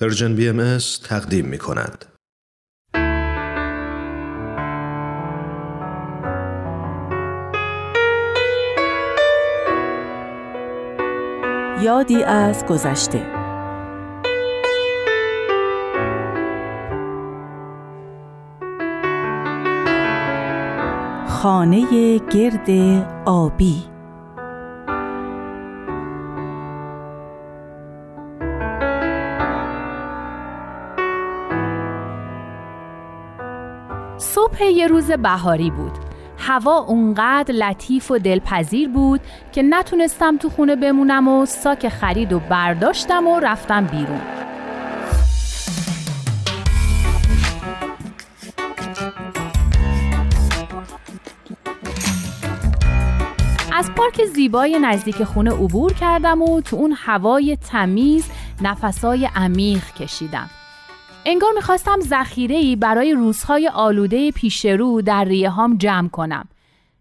پرژن بی ام تقدیم می کند. یادی از گذشته خانه گرد آبی صبح یه روز بهاری بود. هوا اونقدر لطیف و دلپذیر بود که نتونستم تو خونه بمونم و ساک خرید و برداشتم و رفتم بیرون. از پارک زیبای نزدیک خونه عبور کردم و تو اون هوای تمیز نفسای عمیق کشیدم. انگار می‌خواستم ذخیره برای روزهای آلوده پیش رو در ریه هام جمع کنم.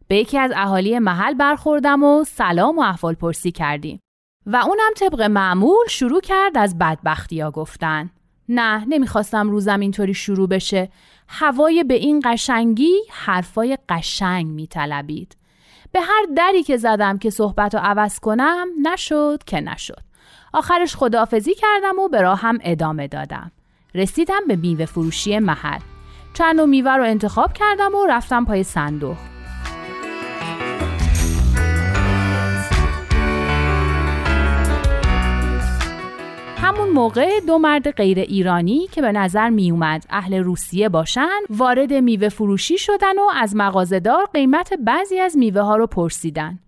به یکی از اهالی محل برخوردم و سلام و احوال پرسی کردیم. و اونم طبق معمول شروع کرد از بدبختی ها گفتن. نه نمی‌خواستم روزم اینطوری شروع بشه. هوای به این قشنگی حرفای قشنگ میطلبید. به هر دری که زدم که صحبت رو عوض کنم نشد که نشد. آخرش خداحافظی کردم و به راهم ادامه دادم. رسیدم به میوه فروشی محل چند نوع میوه رو انتخاب کردم و رفتم پای صندوق همون موقع دو مرد غیر ایرانی که به نظر می اومد اهل روسیه باشن وارد میوه فروشی شدن و از مغازهدار قیمت بعضی از میوه ها رو پرسیدن.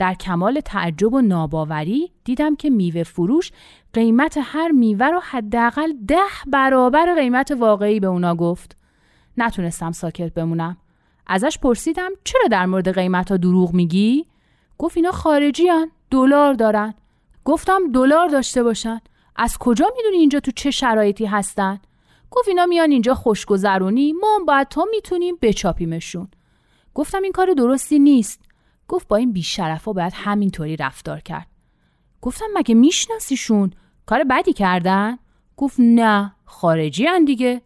در کمال تعجب و ناباوری دیدم که میوه فروش قیمت هر میوه رو حداقل ده برابر قیمت واقعی به اونا گفت. نتونستم ساکت بمونم. ازش پرسیدم چرا در مورد قیمت ها دروغ میگی؟ گفت اینا خارجی هن. دلار دارن. گفتم دلار داشته باشن. از کجا می‌دونی اینجا تو چه شرایطی هستن؟ گفت اینا میان اینجا خوشگذرونی ما هم باید تا می‌تونیم بچاپیمشون. گفتم این کار درستی نیست. گفت با این بیشرفا باید همینطوری رفتار کرد. گفتم مگه میشناسیشون؟ کار بدی کردن؟ گفت نه خارجی هن دیگه.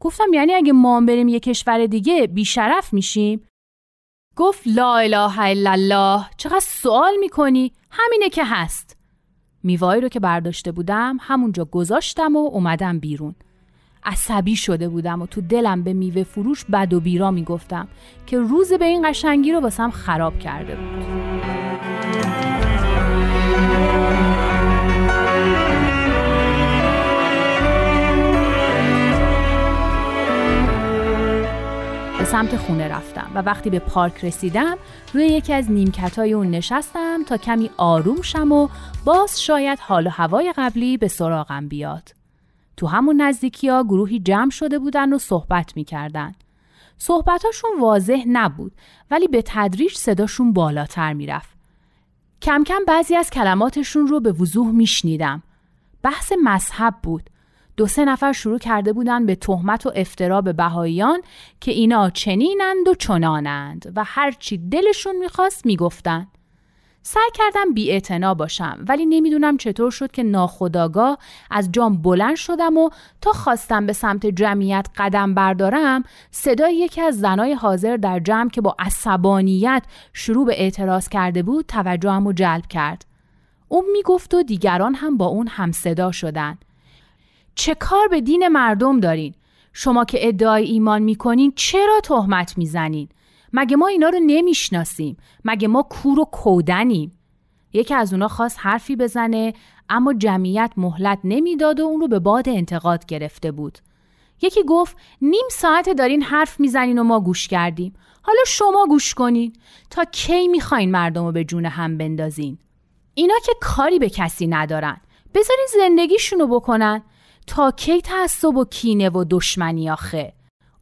گفتم یعنی اگه ما بریم یه کشور دیگه بیشرف میشیم؟ گفت لا اله الا الله چقدر سوال می‌کنی؟ همینه که هست. میوایی رو که برداشته بودم همونجا گذاشتم و اومدم بیرون. عصبی شده بودم و تو دلم به میوه فروش بد و بیرا می‌گفتم که روز به این قشنگی رو واسم خراب کرده بود. به سمت خونه رفتم و وقتی به پارک رسیدم روی یکی از نیمکت های اون نشستم تا کمی آروم شم و باز شاید حال و هوای قبلی به سراغم بیاد. تو همون نزدیکی ها گروهی جمع شده بودن و صحبت می‌کردن. صحبتاشون واضح نبود ولی به تدریج صداشون بالاتر می‌رفت. کم کم بعضی از کلماتشون رو به وضوح میشنیدم. بحث مذهب بود. دو سه نفر شروع کرده بودن به تهمت و افترا به بهاییان که اینا چنینند و چنانند و هرچی دلشون می‌خواست می‌گفتن. سعی کردم بی باشم ولی نمی‌دونم چطور شد که ناخداگاه از جام بلند شدم و تا خواستم به سمت جمعیت قدم بردارم صدای یکی از زنای حاضر در جمع که با عصبانیت شروع به اعتراض کرده بود توجهم رو جلب کرد. اون می‌گفت و دیگران هم با اون هم صدا شدن. چه کار به دین مردم دارین؟ شما که ادعای ایمان می‌کنین چرا تهمت می‌زنین؟ مگه ما اینا رو نمی‌شناسیم؟ مگه ما کور و کودنیم؟ یکی از اونا خواست حرفی بزنه اما جمعیت مهلت نمی‌داد و اون رو به باد انتقاد گرفته بود. یکی گفت نیم ساعت دارین حرف می‌زنین و ما گوش کردیم. حالا شما گوش کنین. تا کی می‌خواین مردم رو به جون هم بندازین؟ اینا که کاری به کسی ندارن. بذارین زندگیشونو بکنن. تا کی تعصب و کینه و دشمنی آخه؟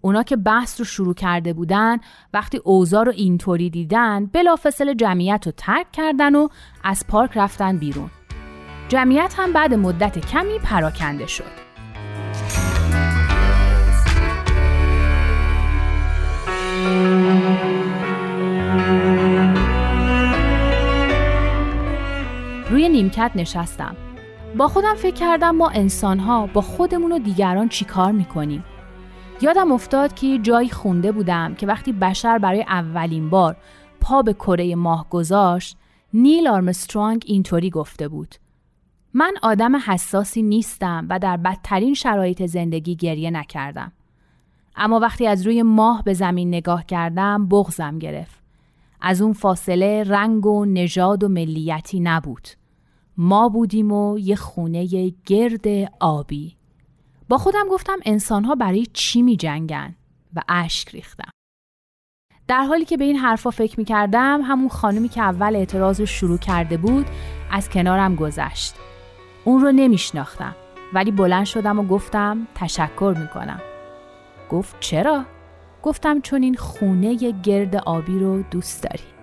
اونا که بحث رو شروع کرده بودن وقتی اوضاع رو اینطوری دیدن بلافاصله جمعیت رو ترک کردن و از پارک رفتن بیرون. جمعیت هم بعد مدت کمی پراکنده شد. روی نیمکت نشستم. با خودم فکر کردم ما انسانها با خودمون و دیگران چیکار می‌کنیم؟ یادم افتاد که جایی خونده بودم که وقتی بشر برای اولین بار پا به کره ماه گذاشت نیل آرمسترانگ اینطوری گفته بود. من آدم حساسی نیستم و در بدترین شرایط زندگی گریه نکردم. اما وقتی از روی ماه به زمین نگاه کردم بغزم گرفت. از اون فاصله رنگ و نژاد و ملیتی نبود. ما بودیم و یه خونه گرد آبی. با خودم گفتم انسانها برای چی می جنگن و اشک ریختم در حالی که به این حرفا فکر می کردم همون خانمی که اول اعتراض رو شروع کرده بود از کنارم گذشت. اون رو نمیشناختم ولی بلند شدم و گفتم تشکر می‌کنم. گفت چرا؟ گفتم چون این خونه گرد آبی رو دوست داری.